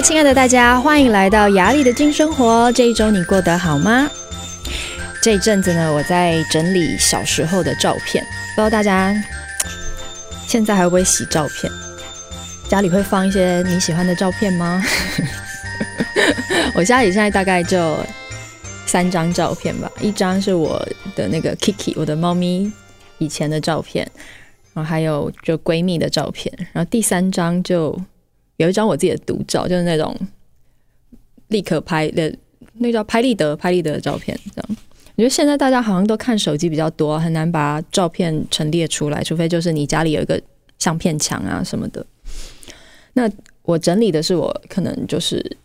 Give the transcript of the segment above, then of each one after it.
亲爱的大家，欢迎来到雅丽的金生活。这一周你过得好吗？这一阵子呢，我在整理小时候的照片，不知道大家现在还会不会洗照片？家里会放一些你喜欢的照片吗？我家里现在大概就三张照片吧，一张是我的那个 Kiki，我的猫咪以前的照片，然后还有就闺蜜的照片，然后第三张就。有一张我自己的独照，就是那种立刻拍的，那叫拍立得、拍立得的照片。这样，我觉得现在大家好像都看手机比较多，很难把照片陈列出来，除非就是你家里有一个相片墙啊什么的。那我整理的是我可能就是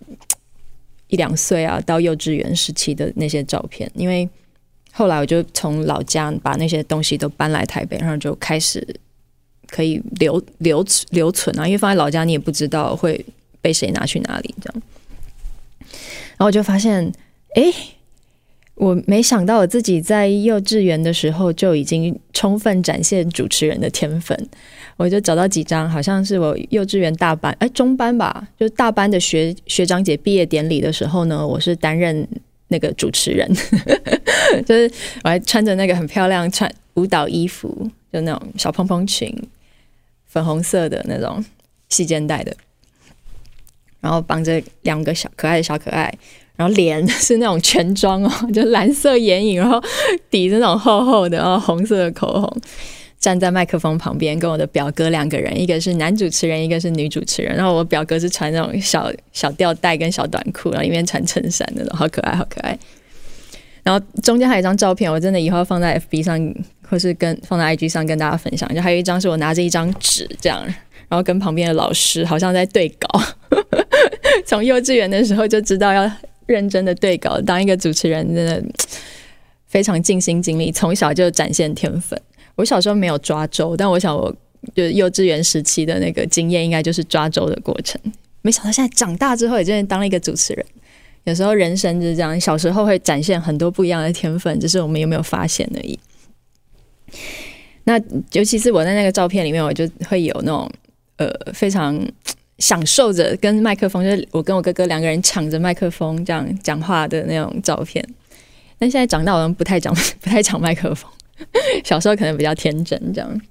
一两岁啊到幼稚园时期的那些照片，因为后来我就从老家把那些东西都搬来台北，然后就开始。可以留留留存啊，因为放在老家你也不知道会被谁拿去哪里这样。然后我就发现，哎，我没想到我自己在幼稚园的时候就已经充分展现主持人的天分。我就找到几张，好像是我幼稚园大班，哎，中班吧，就大班的学学长姐毕业典礼的时候呢，我是担任那个主持人，就是我还穿着那个很漂亮穿舞蹈衣服，就那种小蓬蓬裙。粉红色的那种细肩带的，然后绑着两个小可爱的小可爱，然后脸 是那种全妆哦，就蓝色眼影，然后底是那种厚厚的，然后红色的口红，站在麦克风旁边，跟我的表哥两个人，一个是男主持人，一个是女主持人。然后我表哥是穿那种小小吊带跟小短裤，然后里面穿衬衫那种，好可爱，好可爱。然后中间还有一张照片，我真的以后要放在 FB 上。或是跟放在 IG 上跟大家分享，就还有一张是我拿着一张纸这样，然后跟旁边的老师好像在对稿。从幼稚园的时候就知道要认真的对稿，当一个主持人真的非常尽心尽力，从小就展现天分。我小时候没有抓周，但我想我就幼稚园时期的那个经验应该就是抓周的过程。没想到现在长大之后也真的当了一个主持人。有时候人生就是这样，小时候会展现很多不一样的天分，只是我们有没有发现而已。那尤其是我在那个照片里面，我就会有那种呃非常享受着跟麦克风，就是我跟我哥哥两个人抢着麦克风这样讲话的那种照片。但现在长大，我们不太讲不太抢麦克风。小时候可能比较天真这样。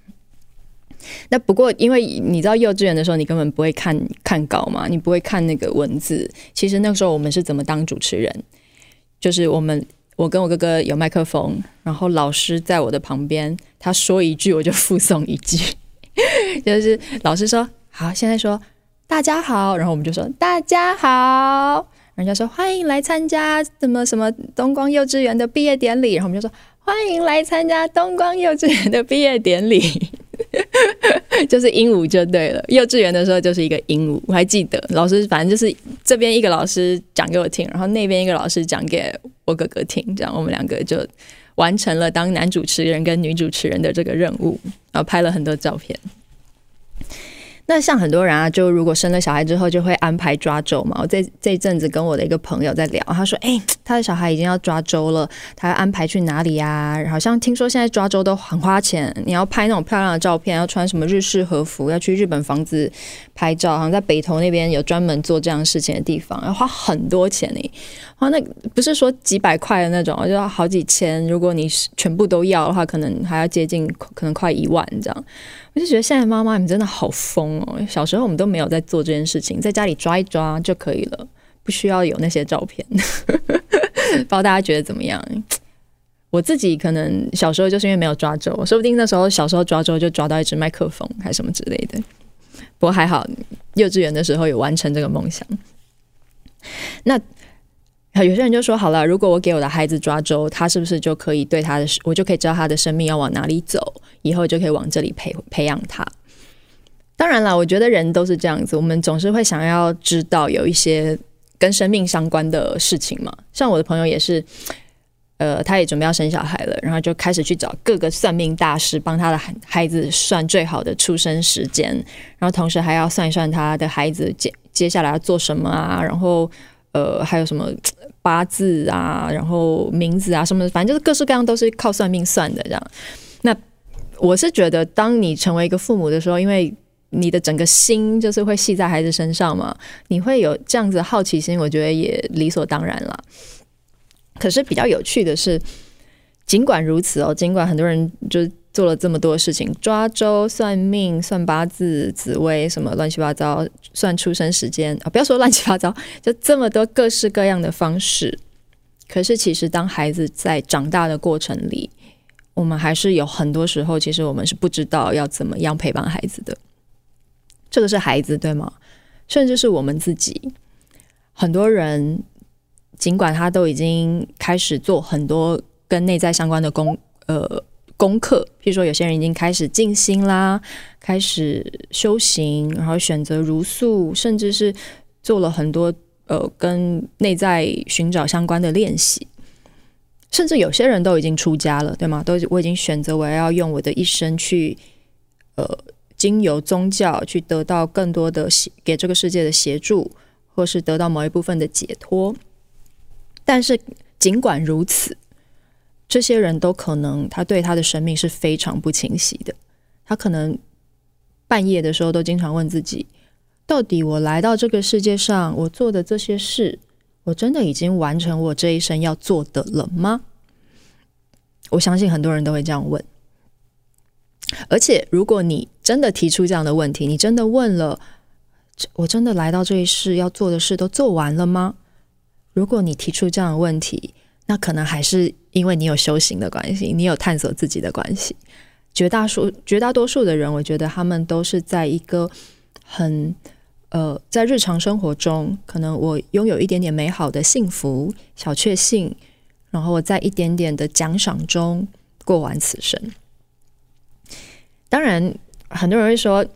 那不过，因为你知道幼稚园的时候，你根本不会看看稿嘛，你不会看那个文字。其实那个时候我们是怎么当主持人？就是我们。我跟我哥哥有麦克风，然后老师在我的旁边，他说一句我就附送一句，就是老师说好，现在说大家好，然后我们就说大家好，人家说欢迎来参加什么什么东光幼稚园的毕业典礼，然后我们就说欢迎来参加东光幼稚园的毕业典礼。就是鹦鹉就对了，幼稚园的时候就是一个鹦鹉，我还记得老师，反正就是这边一个老师讲给我听，然后那边一个老师讲给我哥哥听，这样我们两个就完成了当男主持人跟女主持人的这个任务，然后拍了很多照片。那像很多人啊，就如果生了小孩之后，就会安排抓周嘛。我这这阵子跟我的一个朋友在聊，他说：“哎、他的小孩已经要抓周了，他要安排去哪里呀？好像听说现在抓周都很花钱，你要拍那种漂亮的照片，要穿什么日式和服，要去日本房子拍照，好像在北投那边有专门做这样事情的地方，要花很多钱呢。花，那不是说几百块的那种，就要好几千。如果你全部都要的话，可能还要接近，可能快一万这样。”我就觉得现在妈妈你们真的好疯哦！小时候我们都没有在做这件事情，在家里抓一抓就可以了，不需要有那些照片。不知道大家觉得怎么样？我自己可能小时候就是因为没有抓周，说不定那时候小时候抓周就抓到一只麦克风还是什么之类的。不过还好，幼稚园的时候有完成这个梦想。那。有些人就说：“好了，如果我给我的孩子抓周，他是不是就可以对他的，我就可以知道他的生命要往哪里走，以后就可以往这里培培养他。”当然了，我觉得人都是这样子，我们总是会想要知道有一些跟生命相关的事情嘛。像我的朋友也是，呃，他也准备要生小孩了，然后就开始去找各个算命大师，帮他的孩子算最好的出生时间，然后同时还要算一算他的孩子接接下来要做什么啊，然后。呃，还有什么八字啊，然后名字啊，什么的，反正就是各式各样都是靠算命算的这样。那我是觉得，当你成为一个父母的时候，因为你的整个心就是会系在孩子身上嘛，你会有这样子的好奇心，我觉得也理所当然了。可是比较有趣的是，尽管如此哦，尽管很多人就做了这么多事情，抓周、算命、算八字、紫薇什么乱七八糟，算出生时间啊、不要说乱七八糟，就这么多各式各样的方式。可是其实当孩子在长大的过程里，我们还是有很多时候，其实我们是不知道要怎么样陪伴孩子的。这个是孩子对吗？甚至是我们自己，很多人尽管他都已经开始做很多跟内在相关的工呃。功课，譬如说，有些人已经开始静心啦，开始修行，然后选择茹素，甚至是做了很多呃跟内在寻找相关的练习，甚至有些人都已经出家了，对吗？都我已经选择我要用我的一生去呃经由宗教去得到更多的给这个世界的协助，或是得到某一部分的解脱。但是尽管如此。这些人都可能，他对他的生命是非常不清晰的。他可能半夜的时候都经常问自己：到底我来到这个世界上，我做的这些事，我真的已经完成我这一生要做的了吗？我相信很多人都会这样问。而且，如果你真的提出这样的问题，你真的问了：我真的来到这一世要做的事都做完了吗？如果你提出这样的问题，那可能还是因为你有修行的关系，你有探索自己的关系。绝大数绝大多数的人，我觉得他们都是在一个很呃，在日常生活中，可能我拥有一点点美好的幸福、小确幸，然后我在一点点的奖赏中过完此生。当然，很多人会说，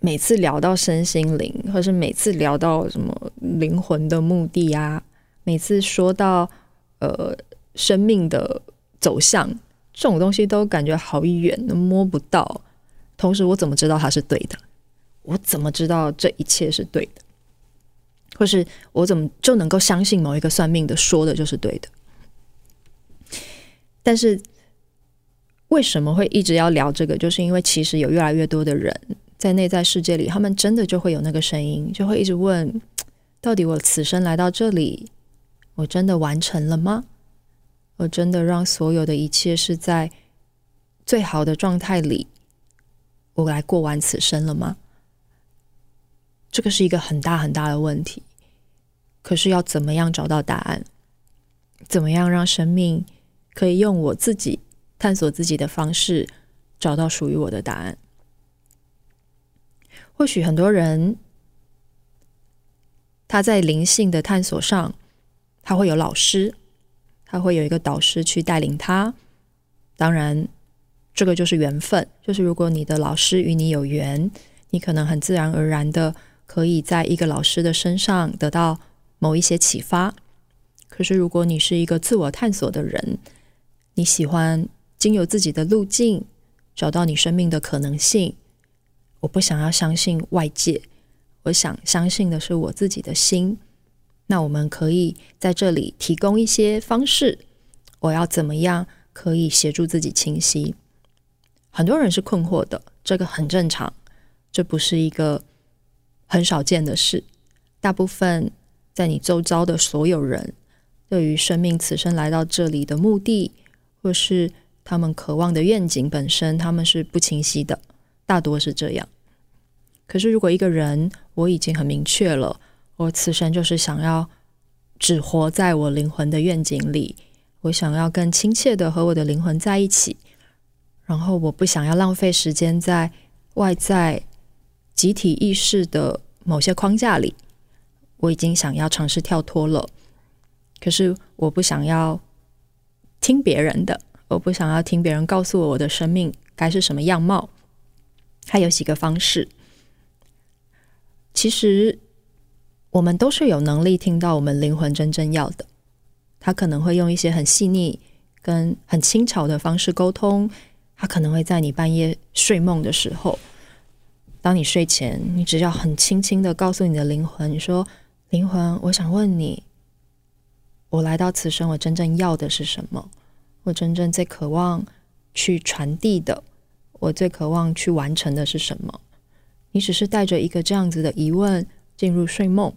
每次聊到身心灵，或是每次聊到什么灵魂的目的啊，每次说到。呃，生命的走向这种东西都感觉好远，都摸不到。同时，我怎么知道它是对的？我怎么知道这一切是对的？或是我怎么就能够相信某一个算命的说的就是对的？但是为什么会一直要聊这个？就是因为其实有越来越多的人在内在世界里，他们真的就会有那个声音，就会一直问：到底我此生来到这里？我真的完成了吗？我真的让所有的一切是在最好的状态里，我来过完此生了吗？这个是一个很大很大的问题。可是要怎么样找到答案？怎么样让生命可以用我自己探索自己的方式找到属于我的答案？或许很多人他在灵性的探索上。他会有老师，他会有一个导师去带领他。当然，这个就是缘分。就是如果你的老师与你有缘，你可能很自然而然的可以在一个老师的身上得到某一些启发。可是，如果你是一个自我探索的人，你喜欢经由自己的路径找到你生命的可能性。我不想要相信外界，我想相信的是我自己的心。那我们可以在这里提供一些方式，我要怎么样可以协助自己清晰？很多人是困惑的，这个很正常，这不是一个很少见的事。大部分在你周遭的所有人，对于生命此生来到这里的目的，或是他们渴望的愿景本身，他们是不清晰的，大多是这样。可是如果一个人，我已经很明确了。我此生就是想要只活在我灵魂的愿景里，我想要更亲切的和我的灵魂在一起，然后我不想要浪费时间在外在集体意识的某些框架里，我已经想要尝试跳脱了。可是我不想要听别人的，我不想要听别人告诉我我的生命该是什么样貌。还有几个方式，其实。我们都是有能力听到我们灵魂真正要的，他可能会用一些很细腻跟很轻巧的方式沟通，他可能会在你半夜睡梦的时候，当你睡前，你只要很轻轻的告诉你的灵魂，你说：“灵魂，我想问你，我来到此生，我真正要的是什么？我真正最渴望去传递的，我最渴望去完成的是什么？”你只是带着一个这样子的疑问进入睡梦，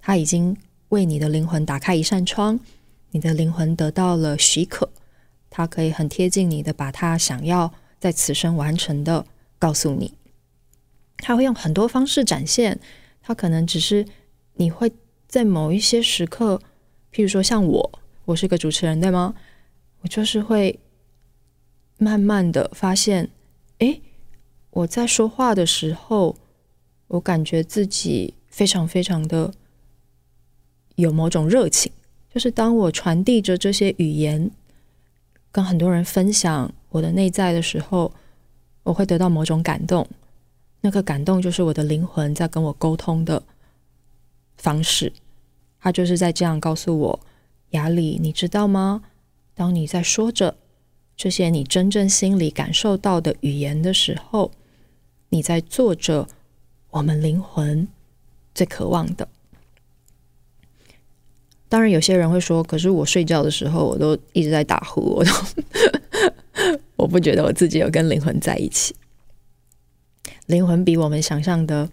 他已经为你的灵魂打开一扇窗，你的灵魂得到了许可，他可以很贴近你的，把他想要在此生完成的告诉你。他会用很多方式展现，他可能只是你会在某一些时刻，譬如说像我，我是个主持人，对吗？我就是会慢慢的发现，诶，我在说话的时候，我感觉自己非常非常的有某种热情，就是当我传递着这些语言，跟很多人分享我的内在的时候，我会得到某种感动。那个感动就是我的灵魂在跟我沟通的方式，他就是在这样告诉我：雅里，你知道吗？当你在说着这些你真正心里感受到的语言的时候，你在做着我们灵魂最渴望的。当然，有些人会说：“可是我睡觉的时候，我都一直在打呼，我都 我不觉得我自己有跟灵魂在一起。”灵魂比我们想象的，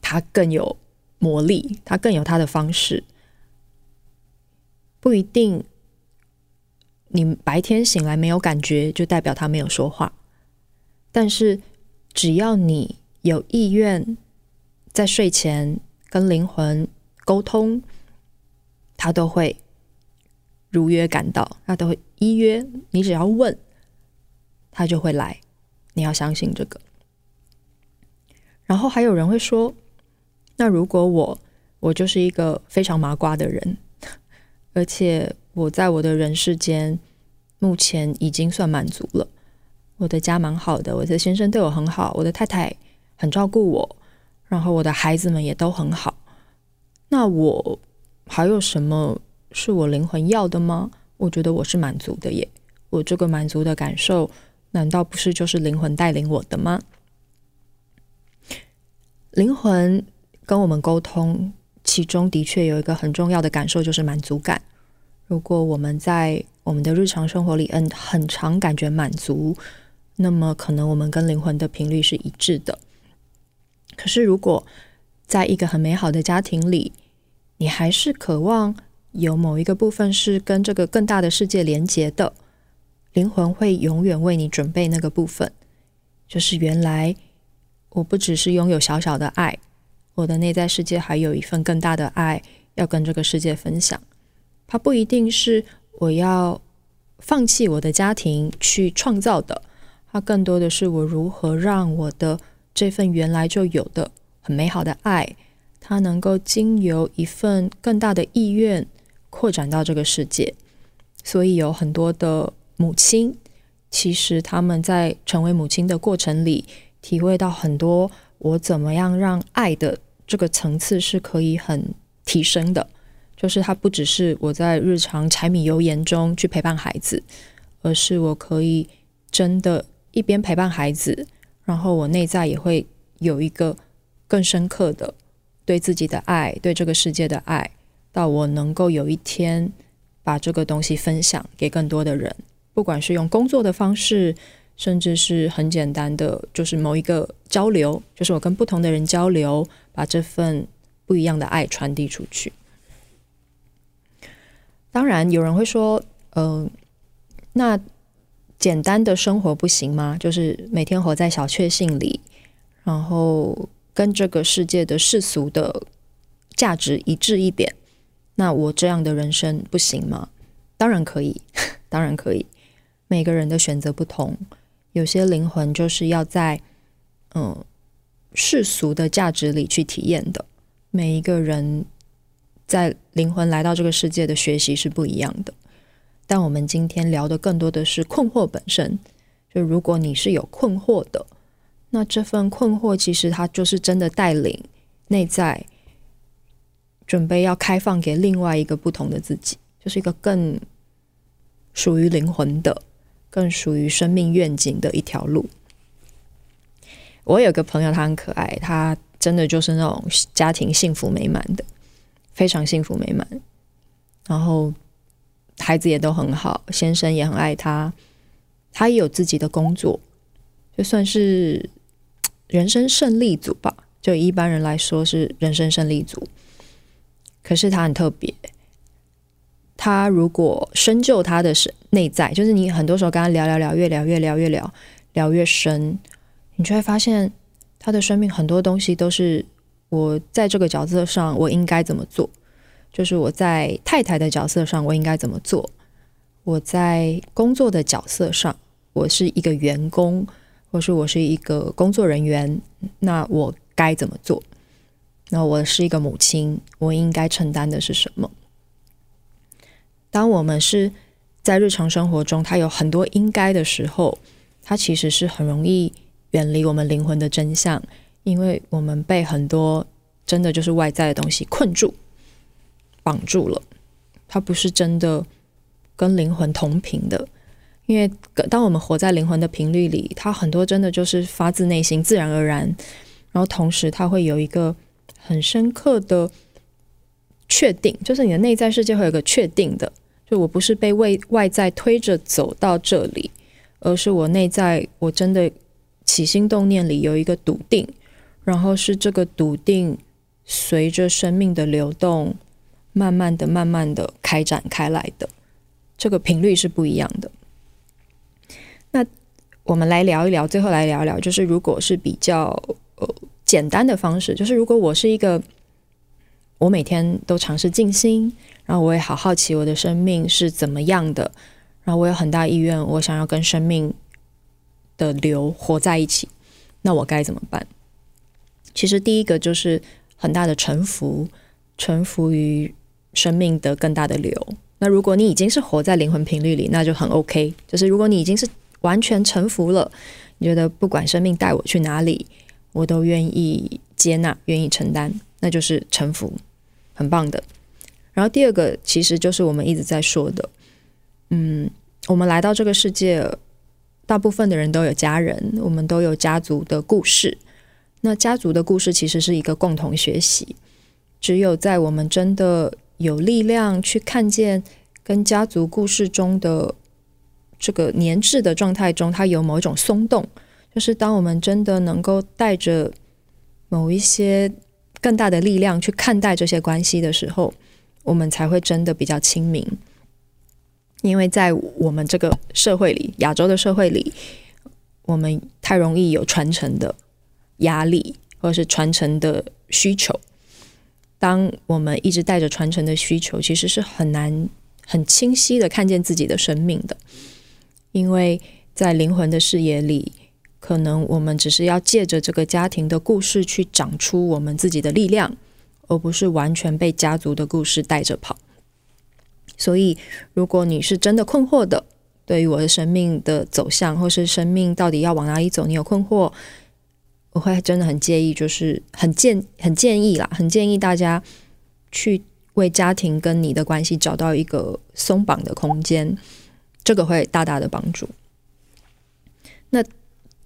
它更有魔力，它更有它的方式。不一定，你白天醒来没有感觉，就代表他没有说话。但是，只要你有意愿，在睡前跟灵魂沟通，他都会如约赶到，他都会依约。你只要问，他就会来。你要相信这个。然后还有人会说：“那如果我我就是一个非常麻瓜的人，而且我在我的人世间目前已经算满足了，我的家蛮好的，我的先生对我很好，我的太太很照顾我，然后我的孩子们也都很好。那我还有什么是我灵魂要的吗？我觉得我是满足的耶。我这个满足的感受，难道不是就是灵魂带领我的吗？”灵魂跟我们沟通，其中的确有一个很重要的感受，就是满足感。如果我们在我们的日常生活里，嗯，很常感觉满足，那么可能我们跟灵魂的频率是一致的。可是，如果在一个很美好的家庭里，你还是渴望有某一个部分是跟这个更大的世界连接的，灵魂会永远为你准备那个部分，就是原来。我不只是拥有小小的爱，我的内在世界还有一份更大的爱要跟这个世界分享。它不一定是我要放弃我的家庭去创造的，它更多的是我如何让我的这份原来就有的很美好的爱，它能够经由一份更大的意愿扩展到这个世界。所以有很多的母亲，其实他们在成为母亲的过程里。体会到很多，我怎么样让爱的这个层次是可以很提升的，就是它不只是我在日常柴米油盐中去陪伴孩子，而是我可以真的一边陪伴孩子，然后我内在也会有一个更深刻的对自己的爱，对这个世界的爱，到我能够有一天把这个东西分享给更多的人，不管是用工作的方式。甚至是很简单的，就是某一个交流，就是我跟不同的人交流，把这份不一样的爱传递出去。当然，有人会说，嗯、那简单的生活不行吗？就是每天活在小确幸里，然后跟这个世界的世俗的价值一致一点，那我这样的人生不行吗？当然可以，当然可以。每个人的选择不同。有些灵魂就是要在嗯世俗的价值里去体验的。每一个人在灵魂来到这个世界的学习是不一样的。但我们今天聊的更多的是困惑本身。就如果你是有困惑的，那这份困惑其实它就是真的带领内在准备要开放给另外一个不同的自己，就是一个更属于灵魂的。更属于生命愿景的一条路。我有个朋友，他很可爱，他真的就是那种家庭幸福美满的，非常幸福美满。然后孩子也都很好，先生也很爱他，他也有自己的工作，就算是人生胜利组吧，就一般人来说是人生胜利组。可是他很特别，他如果深究他的是内在，就是你很多时候跟他聊聊聊，越聊越聊越聊聊越深，你就会发现他的生命很多东西都是我在这个角色上我应该怎么做，就是我在太太的角色上我应该怎么做，我在工作的角色上我是一个员工。或是我是一个工作人员，那我该怎么做？那我是一个母亲，我应该承担的是什么？当我们是在日常生活中，它有很多应该的时候，它其实是很容易远离我们灵魂的真相，因为我们被很多真的就是外在的东西困住、绑住了，它不是真的跟灵魂同频的。因为当我们活在灵魂的频率里，它很多真的就是发自内心、自然而然，然后同时它会有一个很深刻的确定，就是你的内在世界会有个确定的，就我不是被外外在推着走到这里，而是我内在我真的起心动念里有一个笃定，然后是这个笃定随着生命的流动，慢慢的、慢慢的开展开来的，这个频率是不一样的。那我们来聊一聊，最后来聊一聊，就是如果是比较呃简单的方式，就是如果我是一个，我每天都尝试静心，然后我也好好奇我的生命是怎么样的，然后我有很大意愿，我想要跟生命的流活在一起，那我该怎么办？其实第一个就是很大的臣服，臣服于生命的更大的流。那如果你已经是活在灵魂频率里，那就很 OK。就是如果你已经是完全臣服了，你觉得不管生命带我去哪里，我都愿意接纳，愿意承担，那就是臣服，很棒的。然后第二个，其实就是我们一直在说的，嗯，我们来到这个世界，大部分的人都有家人，我们都有家族的故事。那家族的故事其实是一个共同学习，只有在我们真的有力量去看见跟家族故事中的。这个粘滞的状态中，它有某一种松动，就是当我们真的能够带着某一些更大的力量去看待这些关系的时候，我们才会真的比较清明。因为在我们这个社会里，亚洲的社会里，我们太容易有传承的压力，或者是传承的需求。当我们一直带着传承的需求，其实是很难很清晰的看见自己的生命的。因为在灵魂的视野里，可能我们只是要借着这个家庭的故事去长出我们自己的力量，而不是完全被家族的故事带着跑。所以，如果你是真的困惑的，对于我的生命的走向，或是生命到底要往哪里走，你有困惑，我会真的很介意，就是很建很建议啦，很建议大家去为家庭跟你的关系找到一个松绑的空间。这个会大大的帮助。那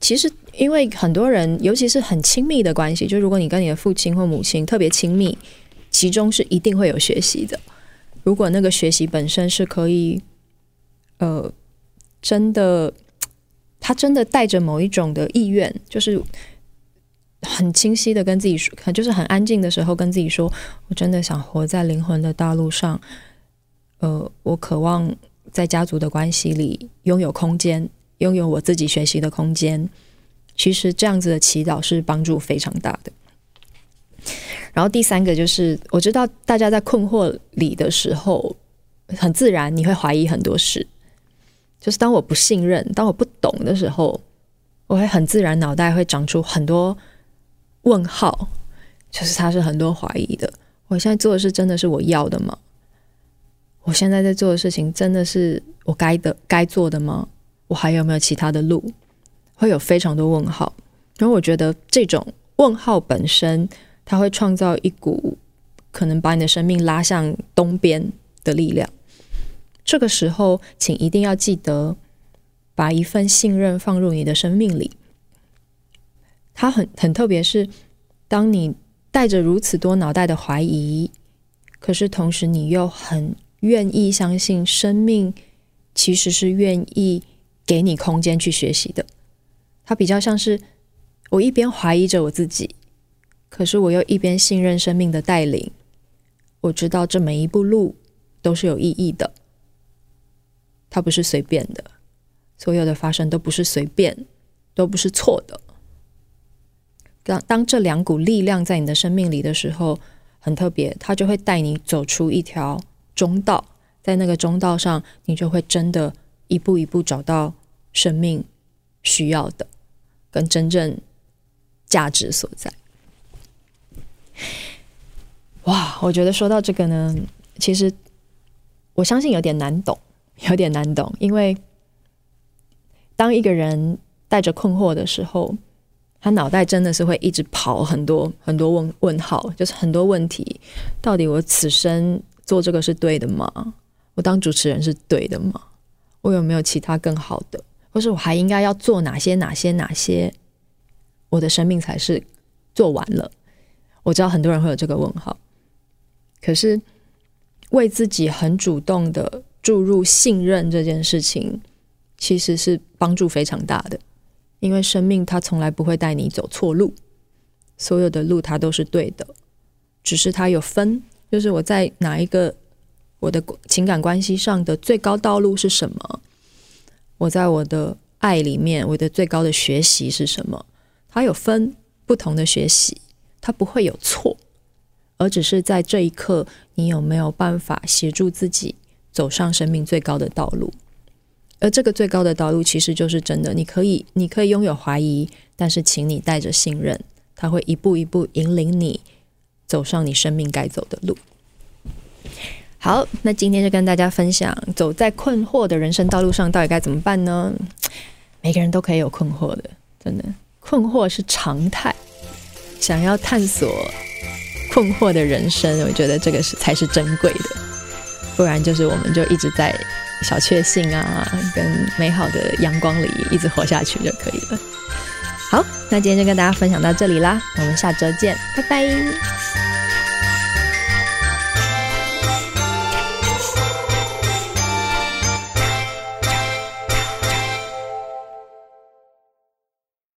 其实，因为很多人，尤其是很亲密的关系，就如果你跟你的父亲或母亲特别亲密，其中是一定会有学习的。如果那个学习本身是可以，呃，真的，他真的带着某一种的意愿，就是很清晰的跟自己说，就是很安静的时候跟自己说：“我真的想活在灵魂的大陆上。”呃，我渴望。在家族的关系里，拥有空间，拥有我自己学习的空间，其实这样子的祈祷是帮助非常大的。然后第三个就是，我知道大家在困惑里的时候，很自然你会怀疑很多事。就是当我不信任、当我不懂的时候，我会很自然脑袋会长出很多问号，就是它是很多怀疑的。我现在做的是真的是我要的吗？我现在在做的事情真的是我该的、该做的吗？我还有没有其他的路？会有非常多问号。然后我觉得这种问号本身，它会创造一股可能把你的生命拉向东边的力量。这个时候，请一定要记得把一份信任放入你的生命里。它很很特别，是当你带着如此多脑袋的怀疑，可是同时你又很。愿意相信生命，其实是愿意给你空间去学习的。它比较像是我一边怀疑着我自己，可是我又一边信任生命的带领。我知道这每一步路都是有意义的，它不是随便的，所有的发生都不是随便，都不是错的。当当这两股力量在你的生命里的时候，很特别，它就会带你走出一条中道，在那个中道上，你就会真的一步一步找到生命需要的，跟真正价值所在。哇，我觉得说到这个呢，其实我相信有点难懂，有点难懂，因为当一个人带着困惑的时候，他脑袋真的是会一直跑很多很多问问号，就是很多问题。到底我此生做这个是对的吗？我当主持人是对的吗？我有没有其他更好的？或是我还应该要做哪些哪些哪些？我的生命才是做完了。我知道很多人会有这个问号，可是为自己很主动的注入信任这件事情，其实是帮助非常大的。因为生命它从来不会带你走错路，所有的路它都是对的，只是它有分，就是我在哪一个我的情感关系上的最高道路是什么？我在我的爱里面，我的最高的学习是什么？它有分不同的学习，它不会有错，而只是在这一刻，你有没有办法协助自己走上生命最高的道路？而这个最高的道路其实就是真的，你可以，你可以拥有怀疑，但是请你带着信任，他会一步一步引领你走上你生命该走的路。好，那今天就跟大家分享，走在困惑的人生道路上，到底该怎么办呢？每个人都可以有困惑的，真的，困惑是常态。想要探索困惑的人生，我觉得这个是才是珍贵的，不然就是我们就一直在。小确幸啊，跟美好的阳光里一直活下去就可以了。好，那今天就跟大家分享到这里啦，我们下周见，拜拜。